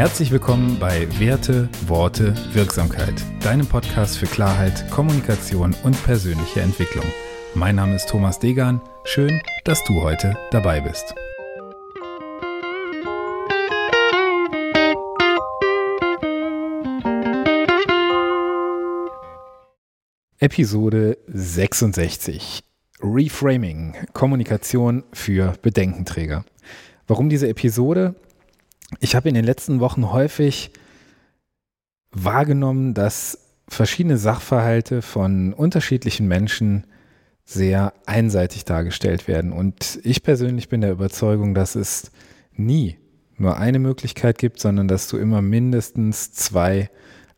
Herzlich willkommen bei Werte, Worte, Wirksamkeit, deinem Podcast für Klarheit, Kommunikation und persönliche Entwicklung. Mein Name ist Thomas Degan. Schön, dass du heute dabei bist. Episode 66. Reframing. Kommunikation für Bedenkenträger. Warum diese Episode? Ich habe in den letzten Wochen häufig wahrgenommen, dass verschiedene Sachverhalte von unterschiedlichen Menschen sehr einseitig dargestellt werden. Und ich persönlich bin der Überzeugung, dass es nie nur eine Möglichkeit gibt, sondern dass du immer mindestens zwei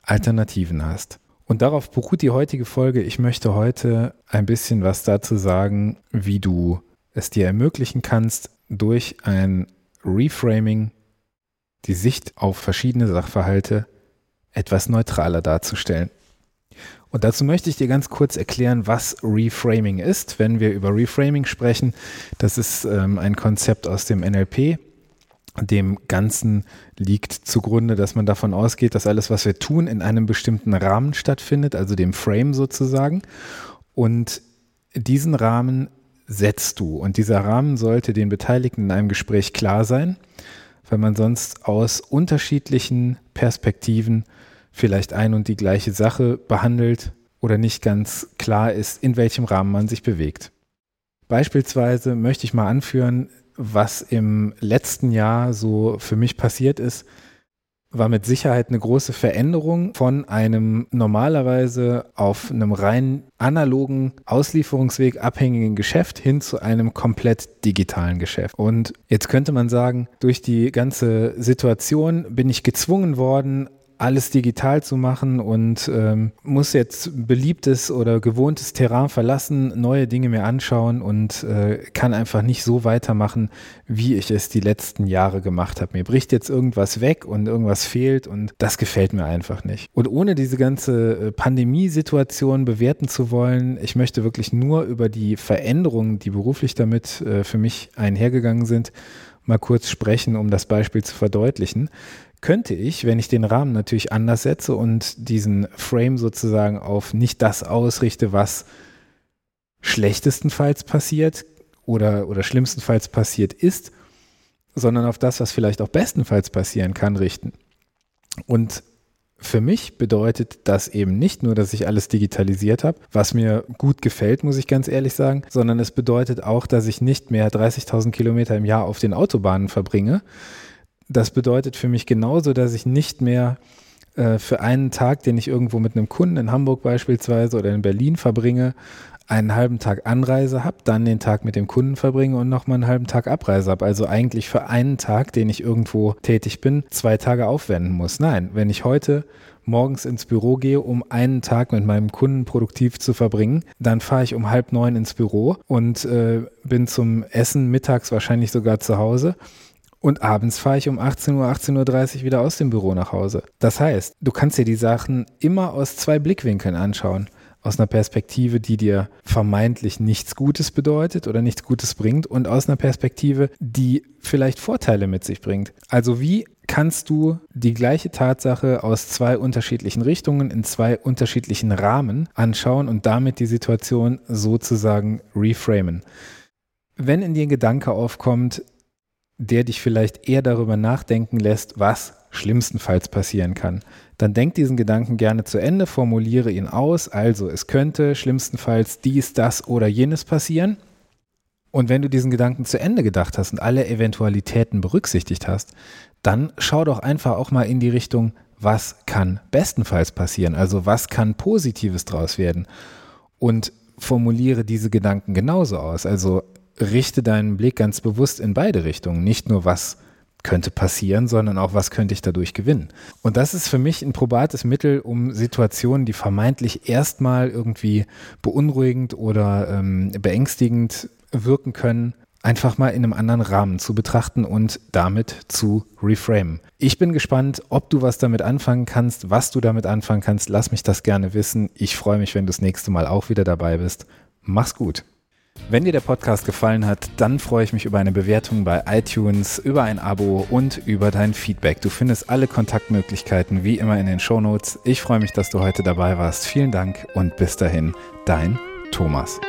Alternativen hast. Und darauf beruht die heutige Folge. Ich möchte heute ein bisschen was dazu sagen, wie du es dir ermöglichen kannst, durch ein Reframing die Sicht auf verschiedene Sachverhalte etwas neutraler darzustellen. Und dazu möchte ich dir ganz kurz erklären, was Reframing ist. Wenn wir über Reframing sprechen, das ist ähm, ein Konzept aus dem NLP, dem Ganzen liegt zugrunde, dass man davon ausgeht, dass alles, was wir tun, in einem bestimmten Rahmen stattfindet, also dem Frame sozusagen. Und diesen Rahmen setzt du. Und dieser Rahmen sollte den Beteiligten in einem Gespräch klar sein, weil man sonst aus unterschiedlichen Perspektiven vielleicht ein und die gleiche Sache behandelt oder nicht ganz klar ist, in welchem Rahmen man sich bewegt. Beispielsweise möchte ich mal anführen, was im letzten Jahr so für mich passiert ist, war mit Sicherheit eine große Veränderung von einem normalerweise auf einem rein analogen Auslieferungsweg abhängigen Geschäft hin zu einem komplett digitalen Geschäft. Und jetzt könnte man sagen, durch die ganze Situation bin ich gezwungen worden, alles digital zu machen und ähm, muss jetzt beliebtes oder gewohntes Terrain verlassen, neue Dinge mir anschauen und äh, kann einfach nicht so weitermachen, wie ich es die letzten Jahre gemacht habe. Mir bricht jetzt irgendwas weg und irgendwas fehlt und das gefällt mir einfach nicht. Und ohne diese ganze äh, Pandemiesituation bewerten zu wollen, ich möchte wirklich nur über die Veränderungen, die beruflich damit äh, für mich einhergegangen sind, mal kurz sprechen, um das Beispiel zu verdeutlichen könnte ich, wenn ich den Rahmen natürlich anders setze und diesen Frame sozusagen auf nicht das ausrichte, was schlechtestenfalls passiert oder, oder schlimmstenfalls passiert ist, sondern auf das, was vielleicht auch bestenfalls passieren kann, richten. Und für mich bedeutet das eben nicht nur, dass ich alles digitalisiert habe, was mir gut gefällt, muss ich ganz ehrlich sagen, sondern es bedeutet auch, dass ich nicht mehr 30.000 Kilometer im Jahr auf den Autobahnen verbringe, das bedeutet für mich genauso, dass ich nicht mehr äh, für einen Tag, den ich irgendwo mit einem Kunden in Hamburg beispielsweise oder in Berlin verbringe, einen halben Tag Anreise habe, dann den Tag mit dem Kunden verbringe und nochmal einen halben Tag Abreise habe. Also eigentlich für einen Tag, den ich irgendwo tätig bin, zwei Tage aufwenden muss. Nein, wenn ich heute morgens ins Büro gehe, um einen Tag mit meinem Kunden produktiv zu verbringen, dann fahre ich um halb neun ins Büro und äh, bin zum Essen mittags wahrscheinlich sogar zu Hause und abends fahre ich um 18 Uhr, 18.30 Uhr wieder aus dem Büro nach Hause. Das heißt, du kannst dir die Sachen immer aus zwei Blickwinkeln anschauen. Aus einer Perspektive, die dir vermeintlich nichts Gutes bedeutet oder nichts Gutes bringt und aus einer Perspektive, die vielleicht Vorteile mit sich bringt. Also wie kannst du die gleiche Tatsache aus zwei unterschiedlichen Richtungen in zwei unterschiedlichen Rahmen anschauen und damit die Situation sozusagen reframen? Wenn in dir ein Gedanke aufkommt, der dich vielleicht eher darüber nachdenken lässt, was schlimmstenfalls passieren kann. Dann denk diesen Gedanken gerne zu Ende, formuliere ihn aus. Also, es könnte schlimmstenfalls dies, das oder jenes passieren. Und wenn du diesen Gedanken zu Ende gedacht hast und alle Eventualitäten berücksichtigt hast, dann schau doch einfach auch mal in die Richtung, was kann bestenfalls passieren? Also, was kann Positives draus werden? Und formuliere diese Gedanken genauso aus. Also richte deinen Blick ganz bewusst in beide Richtungen. Nicht nur, was könnte passieren, sondern auch, was könnte ich dadurch gewinnen. Und das ist für mich ein probates Mittel, um Situationen, die vermeintlich erstmal irgendwie beunruhigend oder ähm, beängstigend wirken können, einfach mal in einem anderen Rahmen zu betrachten und damit zu reframen. Ich bin gespannt, ob du was damit anfangen kannst, was du damit anfangen kannst. Lass mich das gerne wissen. Ich freue mich, wenn du das nächste Mal auch wieder dabei bist. Mach's gut. Wenn dir der Podcast gefallen hat, dann freue ich mich über eine Bewertung bei iTunes, über ein Abo und über dein Feedback. Du findest alle Kontaktmöglichkeiten wie immer in den Shownotes. Ich freue mich, dass du heute dabei warst. Vielen Dank und bis dahin, dein Thomas.